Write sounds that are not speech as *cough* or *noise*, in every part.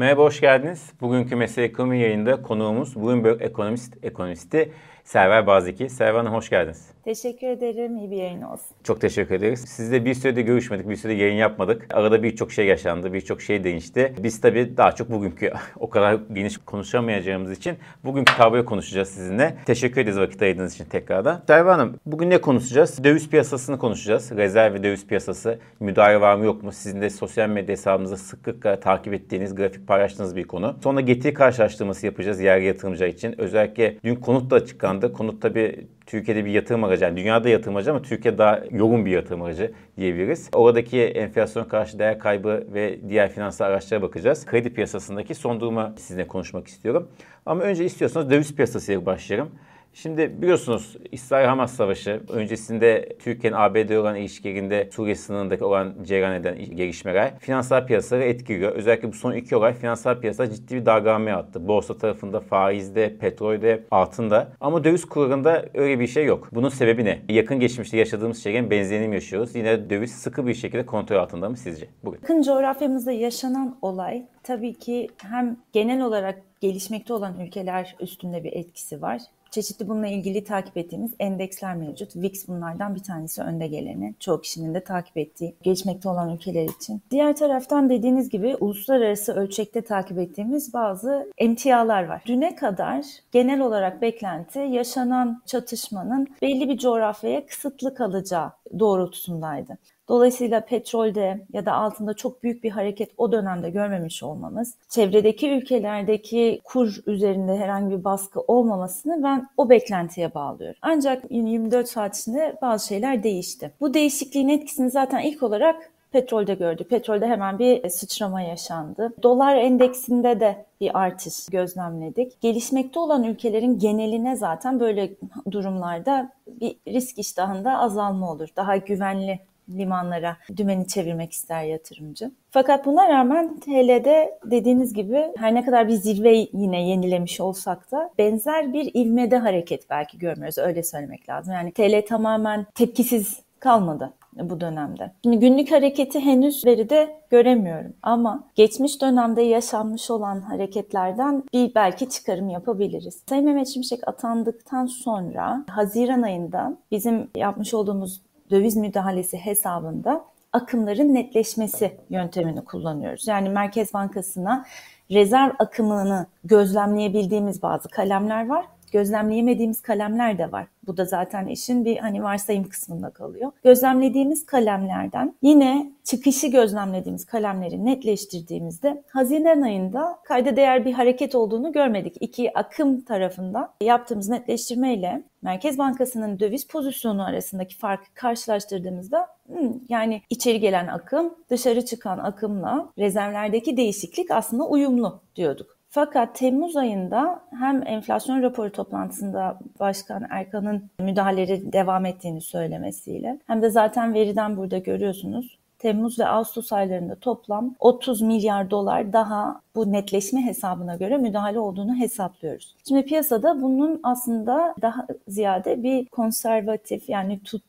Merhaba, hoş geldiniz. Bugünkü Mesele Ekonomi yayında konuğumuz Bloomberg Ekonomist Ekonomisti Server Baziki. Server Hanım hoş geldiniz. Teşekkür ederim. İyi bir yayın olsun. Çok teşekkür ederiz. Sizle bir sürede görüşmedik, bir sürede yayın yapmadık. Arada birçok şey yaşandı, birçok şey değişti. Biz tabii daha çok bugünkü *laughs* o kadar geniş konuşamayacağımız için bugünkü tabloyu konuşacağız sizinle. Teşekkür ederiz vakit ayırdığınız için tekrardan. Server Hanım, bugün ne konuşacağız? Döviz piyasasını konuşacağız. Rezerv ve döviz piyasası. Müdahale var mı yok mu? Sizin de sosyal medya hesabınızda sıklıkla takip ettiğiniz, grafik paylaştığınız bir konu. Sonra getiri karşılaştırması yapacağız yerli yatırımcılar için. Özellikle dün konut da açıklandı. Konut tabii Türkiye'de bir yatırım aracı, yani dünyada yatırım aracı ama Türkiye daha yoğun bir yatırım aracı diyebiliriz. Oradaki enflasyon karşı değer kaybı ve diğer finansal araçlara bakacağız. Kredi piyasasındaki son durumu sizinle konuşmak istiyorum. Ama önce istiyorsanız döviz piyasasıyla başlayalım. Şimdi biliyorsunuz İsrail-Hamas savaşı öncesinde Türkiye'nin ABD olan ilişkilerinde Suriye sınırındaki olan cereyan eden gelişmeler finansal piyasaları etkiliyor. Özellikle bu son iki olay finansal piyasada ciddi bir dalgalanmaya attı. Borsa tarafında, faizde, petrolde, altında. Ama döviz kurlarında öyle bir şey yok. Bunun sebebi ne? Yakın geçmişte yaşadığımız şeylerin benzerini mi yaşıyoruz? Yine döviz sıkı bir şekilde kontrol altında mı sizce? Bugün. Yakın coğrafyamızda yaşanan olay tabii ki hem genel olarak gelişmekte olan ülkeler üstünde bir etkisi var çeşitli bununla ilgili takip ettiğimiz endeksler mevcut. VIX bunlardan bir tanesi önde geleni. Çoğu kişinin de takip ettiği gelişmekte olan ülkeler için. Diğer taraftan dediğiniz gibi uluslararası ölçekte takip ettiğimiz bazı emtialar var. Düne kadar genel olarak beklenti yaşanan çatışmanın belli bir coğrafyaya kısıtlı kalacağı doğrultusundaydı. Dolayısıyla petrolde ya da altında çok büyük bir hareket o dönemde görmemiş olmamız, çevredeki ülkelerdeki kur üzerinde herhangi bir baskı olmamasını ben o beklentiye bağlıyorum. Ancak 24 saat içinde bazı şeyler değişti. Bu değişikliğin etkisini zaten ilk olarak petrolde gördük. Petrolde hemen bir sıçrama yaşandı. Dolar endeksinde de bir artış gözlemledik. Gelişmekte olan ülkelerin geneline zaten böyle durumlarda bir risk iştahında azalma olur. Daha güvenli limanlara dümeni çevirmek ister yatırımcı. Fakat buna rağmen TL'de dediğiniz gibi her ne kadar bir zirve yine yenilemiş olsak da benzer bir ivmede hareket belki görmüyoruz. Öyle söylemek lazım. Yani TL tamamen tepkisiz kalmadı bu dönemde. Şimdi günlük hareketi henüz veride göremiyorum ama geçmiş dönemde yaşanmış olan hareketlerden bir belki çıkarım yapabiliriz. Sayın Mehmet Şimşek atandıktan sonra Haziran ayında bizim yapmış olduğumuz döviz müdahalesi hesabında akımların netleşmesi yöntemini kullanıyoruz. Yani Merkez Bankası'na rezerv akımını gözlemleyebildiğimiz bazı kalemler var gözlemleyemediğimiz kalemler de var. Bu da zaten işin bir hani varsayım kısmında kalıyor. Gözlemlediğimiz kalemlerden yine çıkışı gözlemlediğimiz kalemleri netleştirdiğimizde Haziran ayında kayda değer bir hareket olduğunu görmedik. İki akım tarafında yaptığımız netleştirmeyle Merkez Bankası'nın döviz pozisyonu arasındaki farkı karşılaştırdığımızda hmm, yani içeri gelen akım dışarı çıkan akımla rezervlerdeki değişiklik aslında uyumlu diyorduk. Fakat Temmuz ayında hem enflasyon raporu toplantısında Başkan Erkan'ın müdahaleleri devam ettiğini söylemesiyle hem de zaten veriden burada görüyorsunuz Temmuz ve Ağustos aylarında toplam 30 milyar dolar daha bu netleşme hesabına göre müdahale olduğunu hesaplıyoruz. Şimdi piyasada bunun aslında daha ziyade bir konservatif yani tut,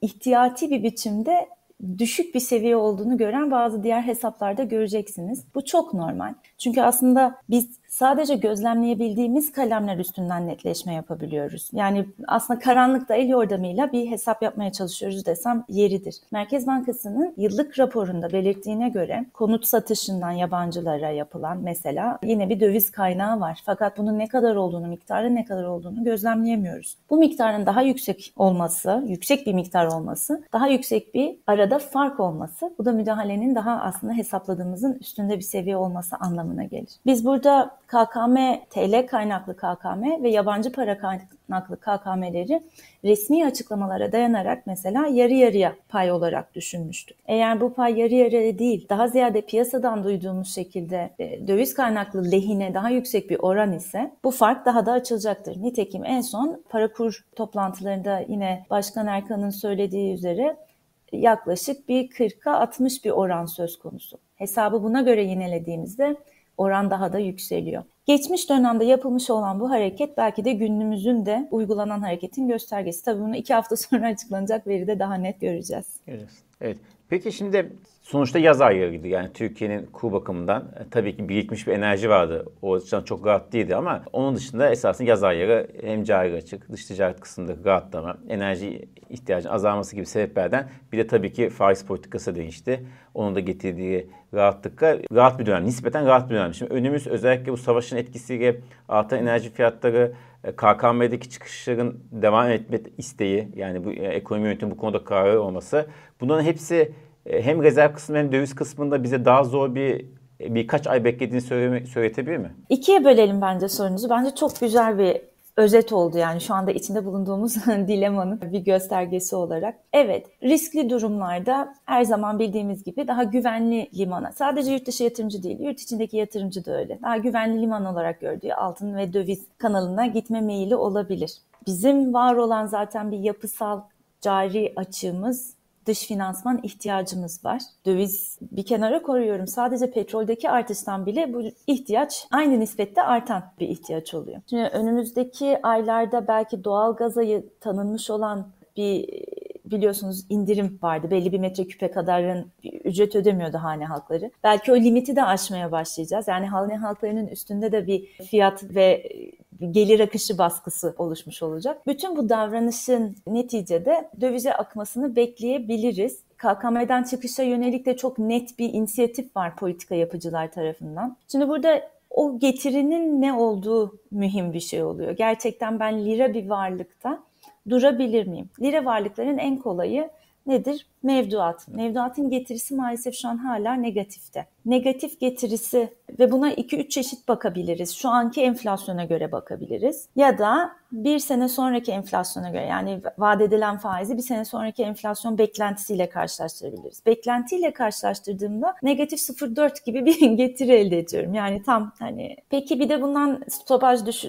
ihtiyati bir biçimde düşük bir seviye olduğunu gören bazı diğer hesaplarda göreceksiniz. Bu çok normal. Çünkü aslında biz sadece gözlemleyebildiğimiz kalemler üstünden netleşme yapabiliyoruz. Yani aslında karanlıkta el yordamıyla bir hesap yapmaya çalışıyoruz desem yeridir. Merkez Bankası'nın yıllık raporunda belirttiğine göre konut satışından yabancılara yapılan mesela yine bir döviz kaynağı var. Fakat bunun ne kadar olduğunu, miktarı ne kadar olduğunu gözlemleyemiyoruz. Bu miktarın daha yüksek olması, yüksek bir miktar olması, daha yüksek bir arada fark olması, bu da müdahalenin daha aslında hesapladığımızın üstünde bir seviye olması anlamına gelir. Biz burada KKM, TL kaynaklı KKM ve yabancı para kaynaklı KKM'leri resmi açıklamalara dayanarak mesela yarı yarıya pay olarak düşünmüştük. Eğer bu pay yarı yarıya değil, daha ziyade piyasadan duyduğumuz şekilde e, döviz kaynaklı lehine daha yüksek bir oran ise bu fark daha da açılacaktır. Nitekim en son para kur toplantılarında yine Başkan Erkan'ın söylediği üzere yaklaşık bir 40'a 60 bir oran söz konusu. Hesabı buna göre yinelediğimizde oran daha da yükseliyor. Geçmiş dönemde yapılmış olan bu hareket belki de günümüzün de uygulanan hareketin göstergesi. Tabii bunu iki hafta *laughs* sonra açıklanacak veride daha net göreceğiz. Göreceğiz. Evet. Peki şimdi sonuçta yaz aylarıydı. Yani Türkiye'nin kur bakımından e, tabii ki birikmiş bir enerji vardı. O açıdan çok rahat değildi ama onun dışında esasında yaz ayları hem cari açık, dış ticaret kısmındaki rahatlama, enerji ihtiyacının azalması gibi sebeplerden bir de tabii ki faiz politikası değişti. Onun da getirdiği rahatlıkla rahat bir dönem, nispeten rahat bir dönem. Şimdi önümüz özellikle bu savaşın etkisiyle artan enerji fiyatları, e, KKM'deki çıkışların devam etme isteği yani bu e, ekonomi yönetimi bu konuda kararı olması bunların hepsi e, hem rezerv kısmı hem döviz kısmında bize daha zor bir birkaç ay beklediğini söyletebilir mi? İkiye bölelim bence sorunuzu. Bence çok güzel bir özet oldu yani şu anda içinde bulunduğumuz *laughs* dilemanın bir göstergesi olarak. Evet, riskli durumlarda her zaman bildiğimiz gibi daha güvenli limana, sadece yurt dışı yatırımcı değil, yurt içindeki yatırımcı da öyle. Daha güvenli liman olarak gördüğü altın ve döviz kanalına gitme meyili olabilir. Bizim var olan zaten bir yapısal cari açığımız dış finansman ihtiyacımız var. Döviz bir kenara koruyorum. Sadece petroldeki artıştan bile bu ihtiyaç aynı nispette artan bir ihtiyaç oluyor. Şimdi önümüzdeki aylarda belki doğal gaza tanınmış olan bir biliyorsunuz indirim vardı. Belli bir metreküpe kadarın ücret ödemiyordu hane halkları. Belki o limiti de aşmaya başlayacağız. Yani hane halklarının üstünde de bir fiyat ve gelir akışı baskısı oluşmuş olacak. Bütün bu davranışın neticede dövize akmasını bekleyebiliriz. KKM'den çıkışa yönelik de çok net bir inisiyatif var politika yapıcılar tarafından. Şimdi burada o getirinin ne olduğu mühim bir şey oluyor. Gerçekten ben lira bir varlıkta durabilir miyim? Lira varlıkların en kolayı nedir? Mevduat. Mevduatın getirisi maalesef şu an hala negatifte. Negatif getirisi ve buna 2-3 çeşit bakabiliriz. Şu anki enflasyona göre bakabiliriz. Ya da bir sene sonraki enflasyona göre yani vaat edilen faizi bir sene sonraki enflasyon beklentisiyle karşılaştırabiliriz. Beklentiyle karşılaştırdığımda negatif 0.4 gibi bir *laughs* getiri elde ediyorum. Yani tam hani peki bir de bundan stopaj düş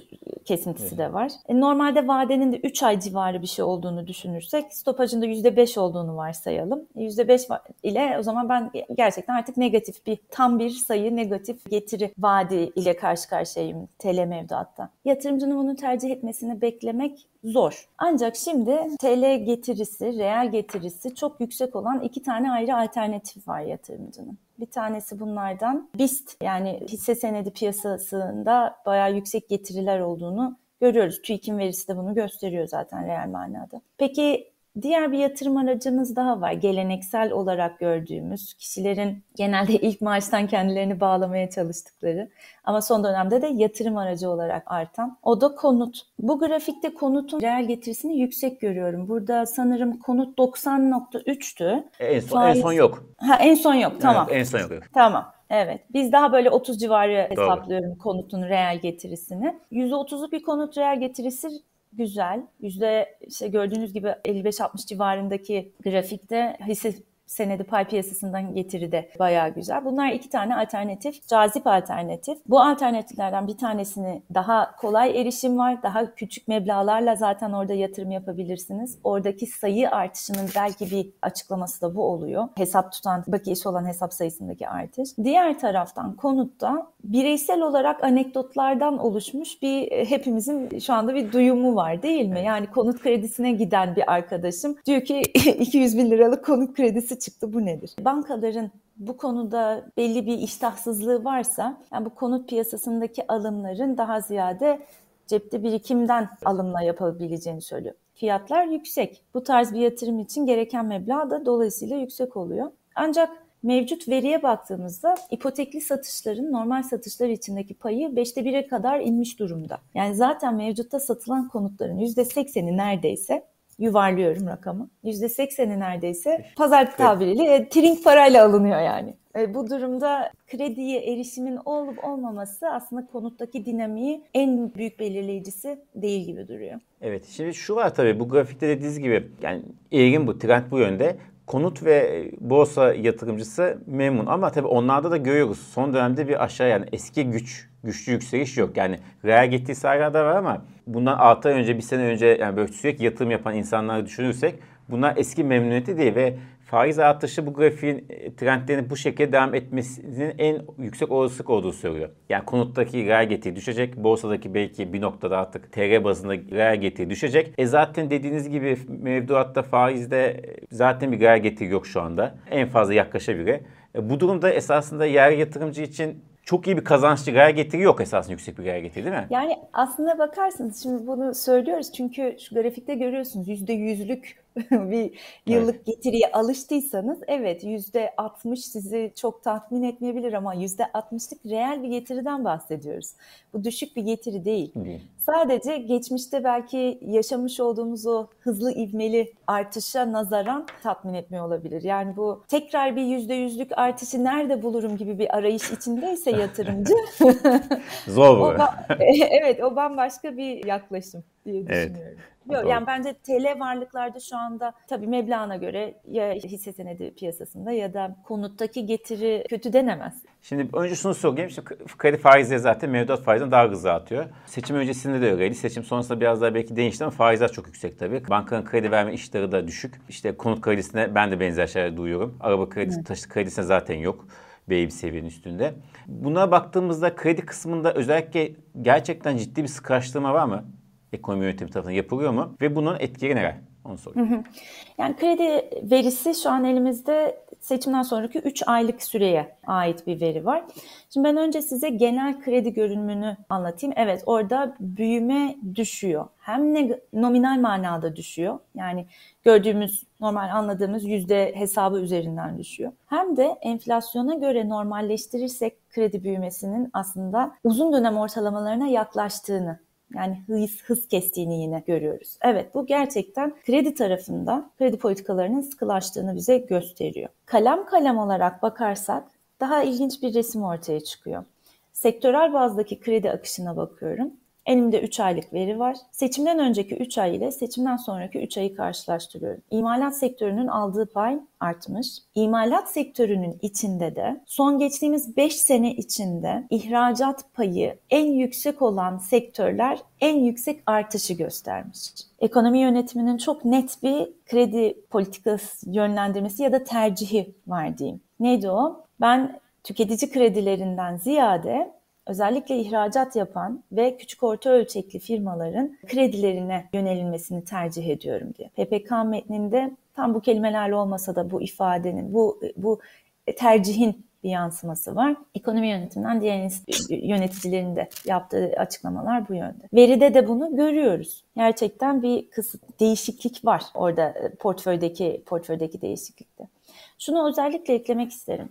kesintisi evet. de var. E, normalde vadenin de 3 ay civarı bir şey olduğunu düşünürsek stopajın da %5 olduğunu varsayalım. %5 ile o zaman ben gerçekten artık negatif bir tam bir sayı negatif getiri vaadi ile karşı karşıyayım TL mevduatta. Yatırımcının bunu tercih etmesini beklemek zor. Ancak şimdi TL getirisi, reel getirisi çok yüksek olan iki tane ayrı alternatif var yatırımcının. Bir tanesi bunlardan BIST yani hisse senedi piyasasında bayağı yüksek getiriler olduğunu görüyoruz. TÜİK'in verisi de bunu gösteriyor zaten reel manada. Peki Diğer bir yatırım aracımız daha var. Geleneksel olarak gördüğümüz kişilerin genelde *laughs* ilk maaştan kendilerini bağlamaya çalıştıkları ama son dönemde de yatırım aracı olarak artan. O da konut. Bu grafikte konutun reel getirisini yüksek görüyorum. Burada sanırım konut 90.3'tü. En son, Faiz... en son yok. Ha en son yok. Tamam. Evet, en son yok. Tamam. Evet. Biz daha böyle 30 civarı Doğru. hesaplıyorum konutun reel getirisini. %30'luk bir konut reel getirisi güzel. Yüzde işte gördüğünüz gibi 55-60 civarındaki grafikte hisse senedi pay piyasasından getiri de bayağı güzel. Bunlar iki tane alternatif, cazip alternatif. Bu alternatiflerden bir tanesini daha kolay erişim var. Daha küçük meblalarla zaten orada yatırım yapabilirsiniz. Oradaki sayı artışının belki bir açıklaması da bu oluyor. Hesap tutan, bakiyesi olan hesap sayısındaki artış. Diğer taraftan konutta bireysel olarak anekdotlardan oluşmuş bir hepimizin şu anda bir duyumu var değil mi? Yani konut kredisine giden bir arkadaşım diyor ki *laughs* 200 bin liralık konut kredisi çıktı bu nedir? Bankaların bu konuda belli bir iştahsızlığı varsa yani bu konut piyasasındaki alımların daha ziyade cepte birikimden alımla yapabileceğini söylüyor. Fiyatlar yüksek. Bu tarz bir yatırım için gereken meblağ da dolayısıyla yüksek oluyor. Ancak mevcut veriye baktığımızda ipotekli satışların normal satışlar içindeki payı 5'te 1'e kadar inmiş durumda. Yani zaten mevcutta satılan konutların %80'i neredeyse yuvarlıyorum rakamı. %80'i neredeyse pazar tabiriyle e, trink parayla alınıyor yani. E, bu durumda krediye erişimin olup olmaması aslında konuttaki dinamiği en büyük belirleyicisi değil gibi duruyor. Evet şimdi şu var tabii bu grafikte dediğiniz gibi yani eğilim bu trend bu yönde konut ve borsa yatırımcısı memnun ama tabii onlarda da görüyoruz son dönemde bir aşağı yani eski güç güçlü yükseliş yok. Yani reel getirisi hala da var ama bundan 6 ay önce bir sene önce yani böyle sürekli yatırım yapan insanları düşünürsek bunlar eski memnuniyeti değil ve faiz artışı bu grafiğin e, trendlerinin bu şekilde devam etmesinin en yüksek olasılık olduğu söylüyor. Yani konuttaki reel getiri düşecek. Borsadaki belki bir noktada artık TR bazında reel getiri düşecek. E zaten dediğiniz gibi mevduatta faizde zaten bir reel getiri yok şu anda. En fazla yaklaşabilir. E bu durumda esasında yer yatırımcı için çok iyi bir kazançlı reel getiri yok esasında yüksek bir reel getiri değil mi? Yani aslında bakarsınız şimdi bunu söylüyoruz çünkü şu grafikte görüyorsunuz yüzde yüzlük *laughs* bir yıllık evet. getiriye alıştıysanız evet yüzde 60 sizi çok tatmin etmeyebilir ama yüzde 60'lık reel bir getiriden bahsediyoruz. Bu düşük bir getiri değil. değil. Sadece geçmişte belki yaşamış olduğumuz o hızlı ivmeli artışa nazaran tatmin etmiyor olabilir. Yani bu tekrar bir yüzde yüzlük artışı nerede bulurum gibi bir arayış içindeyse *laughs* yatırımcı. *laughs* Zor bu. *laughs* evet o bambaşka bir yaklaşım diye düşünüyorum. Evet. Yok yani bence TL varlıklarda şu anda tabii meblağına göre ya hisse senedi piyasasında ya da konuttaki getiri kötü denemez. Şimdi önce şunu sorayım. Şimdi kredi faizleri zaten mevduat faizden daha hızlı atıyor. Seçim öncesinde de öyleydi. Seçim sonrasında biraz daha belki değişti ama faizler çok yüksek tabii. Bankanın kredi verme işleri de düşük. İşte konut kredisine ben de benzer şeyler duyuyorum. Araba kredisi, evet. taşıt kredisine zaten yok belli seviyenin üstünde. Buna baktığımızda kredi kısmında özellikle gerçekten ciddi bir sıkılaştırma var mı? Ekonomi yönetimi tarafından yapılıyor mu? Ve bunun etkileri neler? Onu sorayım. Yani kredi verisi şu an elimizde seçimden sonraki 3 aylık süreye ait bir veri var. Şimdi ben önce size genel kredi görünümünü anlatayım. Evet orada büyüme düşüyor. Hem ne, nominal manada düşüyor. Yani gördüğümüz normal anladığımız yüzde hesabı üzerinden düşüyor. Hem de enflasyona göre normalleştirirsek kredi büyümesinin aslında uzun dönem ortalamalarına yaklaştığını yani hız, hız kestiğini yine görüyoruz. Evet bu gerçekten kredi tarafında kredi politikalarının sıkılaştığını bize gösteriyor. Kalem kalem olarak bakarsak daha ilginç bir resim ortaya çıkıyor. Sektörel bazdaki kredi akışına bakıyorum. Elimde 3 aylık veri var. Seçimden önceki 3 ay ile seçimden sonraki 3 ayı karşılaştırıyorum. İmalat sektörünün aldığı pay artmış. İmalat sektörünün içinde de son geçtiğimiz 5 sene içinde ihracat payı en yüksek olan sektörler en yüksek artışı göstermiş. Ekonomi yönetiminin çok net bir kredi politikası yönlendirmesi ya da tercihi var diyeyim. Neydi o? Ben tüketici kredilerinden ziyade özellikle ihracat yapan ve küçük orta ölçekli firmaların kredilerine yönelilmesini tercih ediyorum diye. PPK metninde tam bu kelimelerle olmasa da bu ifadenin, bu bu tercihin bir yansıması var. Ekonomi yönetiminden diğer yöneticilerin de yaptığı açıklamalar bu yönde. Veride de bunu görüyoruz. Gerçekten bir kısıt değişiklik var orada portföydeki portföydeki değişiklikte. Şunu özellikle eklemek isterim.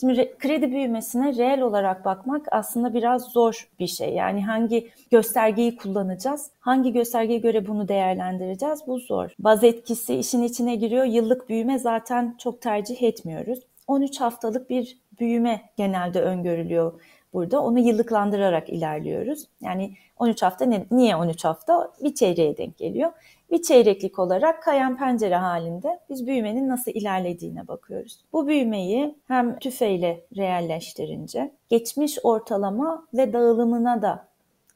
Şimdi kredi büyümesine reel olarak bakmak aslında biraz zor bir şey. Yani hangi göstergeyi kullanacağız? Hangi göstergeye göre bunu değerlendireceğiz? Bu zor. Baz etkisi işin içine giriyor. Yıllık büyüme zaten çok tercih etmiyoruz. 13 haftalık bir büyüme genelde öngörülüyor burada. Onu yıllıklandırarak ilerliyoruz. Yani 13 hafta ne, niye 13 hafta? Bir çeyreğe denk geliyor bir çeyreklik olarak kayan pencere halinde biz büyümenin nasıl ilerlediğine bakıyoruz. Bu büyümeyi hem tüfeyle realleştirince geçmiş ortalama ve dağılımına da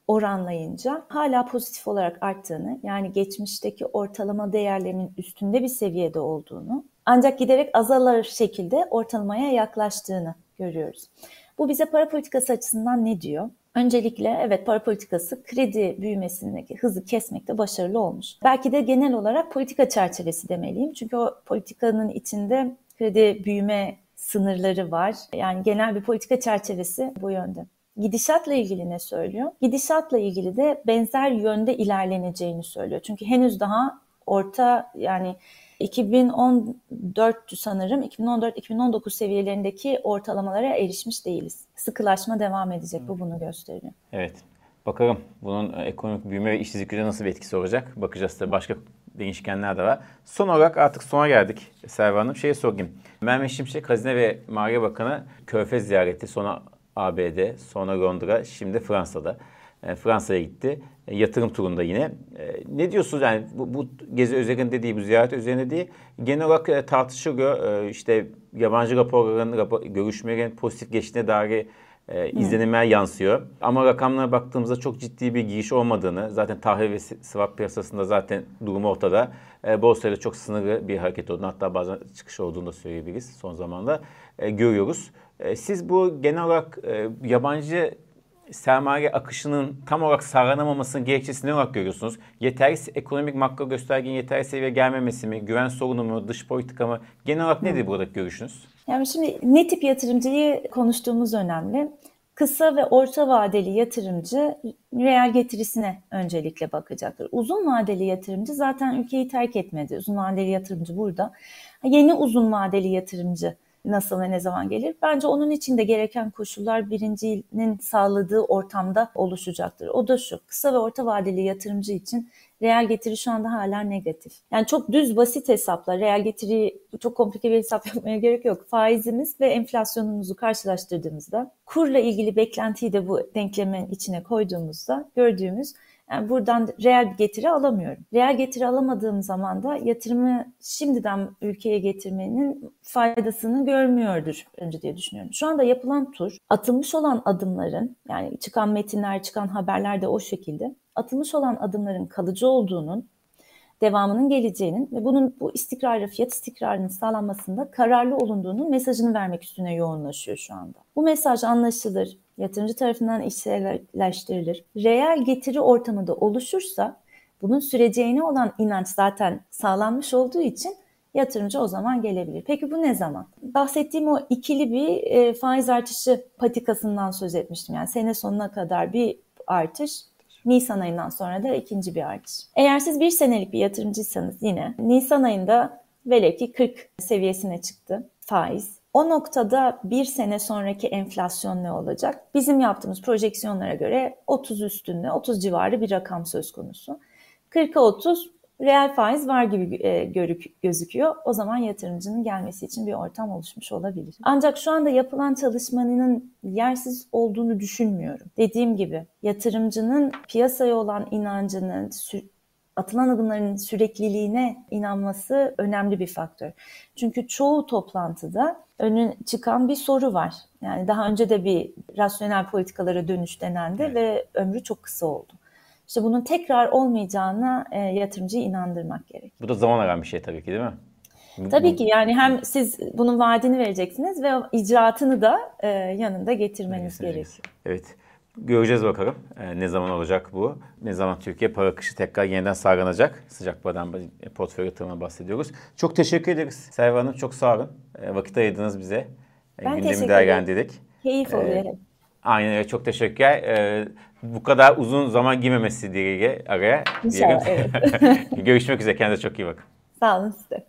oranlayınca hala pozitif olarak arttığını yani geçmişteki ortalama değerlerinin üstünde bir seviyede olduğunu ancak giderek azalır şekilde ortalamaya yaklaştığını görüyoruz. Bu bize para politikası açısından ne diyor? Öncelikle evet para politikası kredi büyümesindeki hızı kesmekte başarılı olmuş. Belki de genel olarak politika çerçevesi demeliyim. Çünkü o politikanın içinde kredi büyüme sınırları var. Yani genel bir politika çerçevesi bu yönde. Gidişatla ilgili ne söylüyor? Gidişatla ilgili de benzer yönde ilerleneceğini söylüyor. Çünkü henüz daha orta yani 2014 sanırım 2014-2019 seviyelerindeki ortalamalara erişmiş değiliz. Sıkılaşma devam edecek. Bu bunu gösteriyor. Evet. Bakalım bunun ekonomik büyüme ve işsizlik gücüne nasıl bir etkisi olacak? Bakacağız tabii başka değişkenler de var. Son olarak artık sona geldik Serva Hanım. Şeyi sorayım. Mehmet Şimşek Hazine ve Maliye Bakanı Körfez ziyareti sonra ABD, sonra Londra, şimdi Fransa'da. E, Fransa'ya gitti. E, yatırım turunda yine. E, ne diyorsunuz yani bu, bu gezi üzerinde değil, bu ziyaret üzerinde değil. Genel olarak tartışılıyor. İşte yabancı raporların, rapor, görüşmelerin pozitif geçtiğine dair e, izlenimler yansıyor. Ama rakamlara baktığımızda çok ciddi bir giriş olmadığını, zaten tahvil ve swap piyasasında zaten durumu ortada. E, borsayla çok sınırlı bir hareket olduğunu, hatta bazen çıkış olduğunu da söyleyebiliriz son zamanda. E, görüyoruz. E, siz bu genel olarak e, yabancı sermaye akışının tam olarak sağlanamamasının gerekçesini ne olarak görüyorsunuz? Yetersiz ekonomik makro göstergenin yeterli seviyeye gelmemesi mi, güven sorunu mu, dış politika mı? Genel olarak nedir buradaki görüşünüz? Yani şimdi ne tip yatırımcıyı konuştuğumuz önemli. Kısa ve orta vadeli yatırımcı reel getirisine öncelikle bakacaktır. Uzun vadeli yatırımcı zaten ülkeyi terk etmedi. Uzun vadeli yatırımcı burada. Yeni uzun vadeli yatırımcı nasıl ve ne zaman gelir? Bence onun için de gereken koşullar birincinin sağladığı ortamda oluşacaktır. O da şu, kısa ve orta vadeli yatırımcı için reel getiri şu anda hala negatif. Yani çok düz basit hesapla reel getiri çok komplike bir hesap *laughs* yapmaya gerek yok. Faizimiz ve enflasyonumuzu karşılaştırdığımızda kurla ilgili beklentiyi de bu denklemin içine koyduğumuzda gördüğümüz yani buradan reel getiri alamıyorum. Reel getiri alamadığım zaman da yatırımı şimdiden ülkeye getirmenin faydasını görmüyordur önce diye düşünüyorum. Şu anda yapılan tur atılmış olan adımların yani çıkan metinler, çıkan haberler de o şekilde atılmış olan adımların kalıcı olduğunun devamının geleceğinin ve bunun bu istikrarı, fiyat istikrarının sağlanmasında kararlı olunduğunun mesajını vermek üstüne yoğunlaşıyor şu anda. Bu mesaj anlaşılır, yatırımcı tarafından işselleştirilir. Reel getiri ortamı da oluşursa bunun süreceğine olan inanç zaten sağlanmış olduğu için yatırımcı o zaman gelebilir. Peki bu ne zaman? Bahsettiğim o ikili bir e, faiz artışı patikasından söz etmiştim. Yani sene sonuna kadar bir artış, Nisan ayından sonra da ikinci bir artış. Eğer siz bir senelik bir yatırımcıysanız yine Nisan ayında velev ki 40 seviyesine çıktı faiz. O noktada bir sene sonraki enflasyon ne olacak? Bizim yaptığımız projeksiyonlara göre 30 üstünde, 30 civarı bir rakam söz konusu. 40'a 30 reel faiz var gibi e, gözüküyor. O zaman yatırımcının gelmesi için bir ortam oluşmuş olabilir. Ancak şu anda yapılan çalışmanın yersiz olduğunu düşünmüyorum. Dediğim gibi yatırımcının piyasaya olan inancının atılan adımların sürekliliğine inanması önemli bir faktör. Çünkü çoğu toplantıda önün çıkan bir soru var. Yani daha önce de bir rasyonel politikalara dönüş denendi evet. ve ömrü çok kısa oldu. İşte bunun tekrar olmayacağına e, yatırımcıyı inandırmak gerek. Bu da zaman alan bir şey tabii ki değil mi? Tabii ki yani hem siz bunun vaadini vereceksiniz ve icraatını da e, yanında getirmeniz gerekiyor. Evet. Göreceğiz bakalım e, ne zaman olacak bu. Ne zaman Türkiye para akışı tekrar yeniden sağlanacak. Sıcak paradan portföy yatırımına bahsediyoruz. Çok teşekkür ederiz Serva Hanım. Çok sağ olun. E, vakit ayırdınız bize. E, ben Gündemi değerlendirdik. Keyif oluyor. Ee, aynen öyle. Çok teşekkürler. Ee, bu kadar uzun zaman girmemesi diye araya. İnşallah evet. *laughs* Görüşmek üzere. Kendinize çok iyi bakın. Sağ olun size.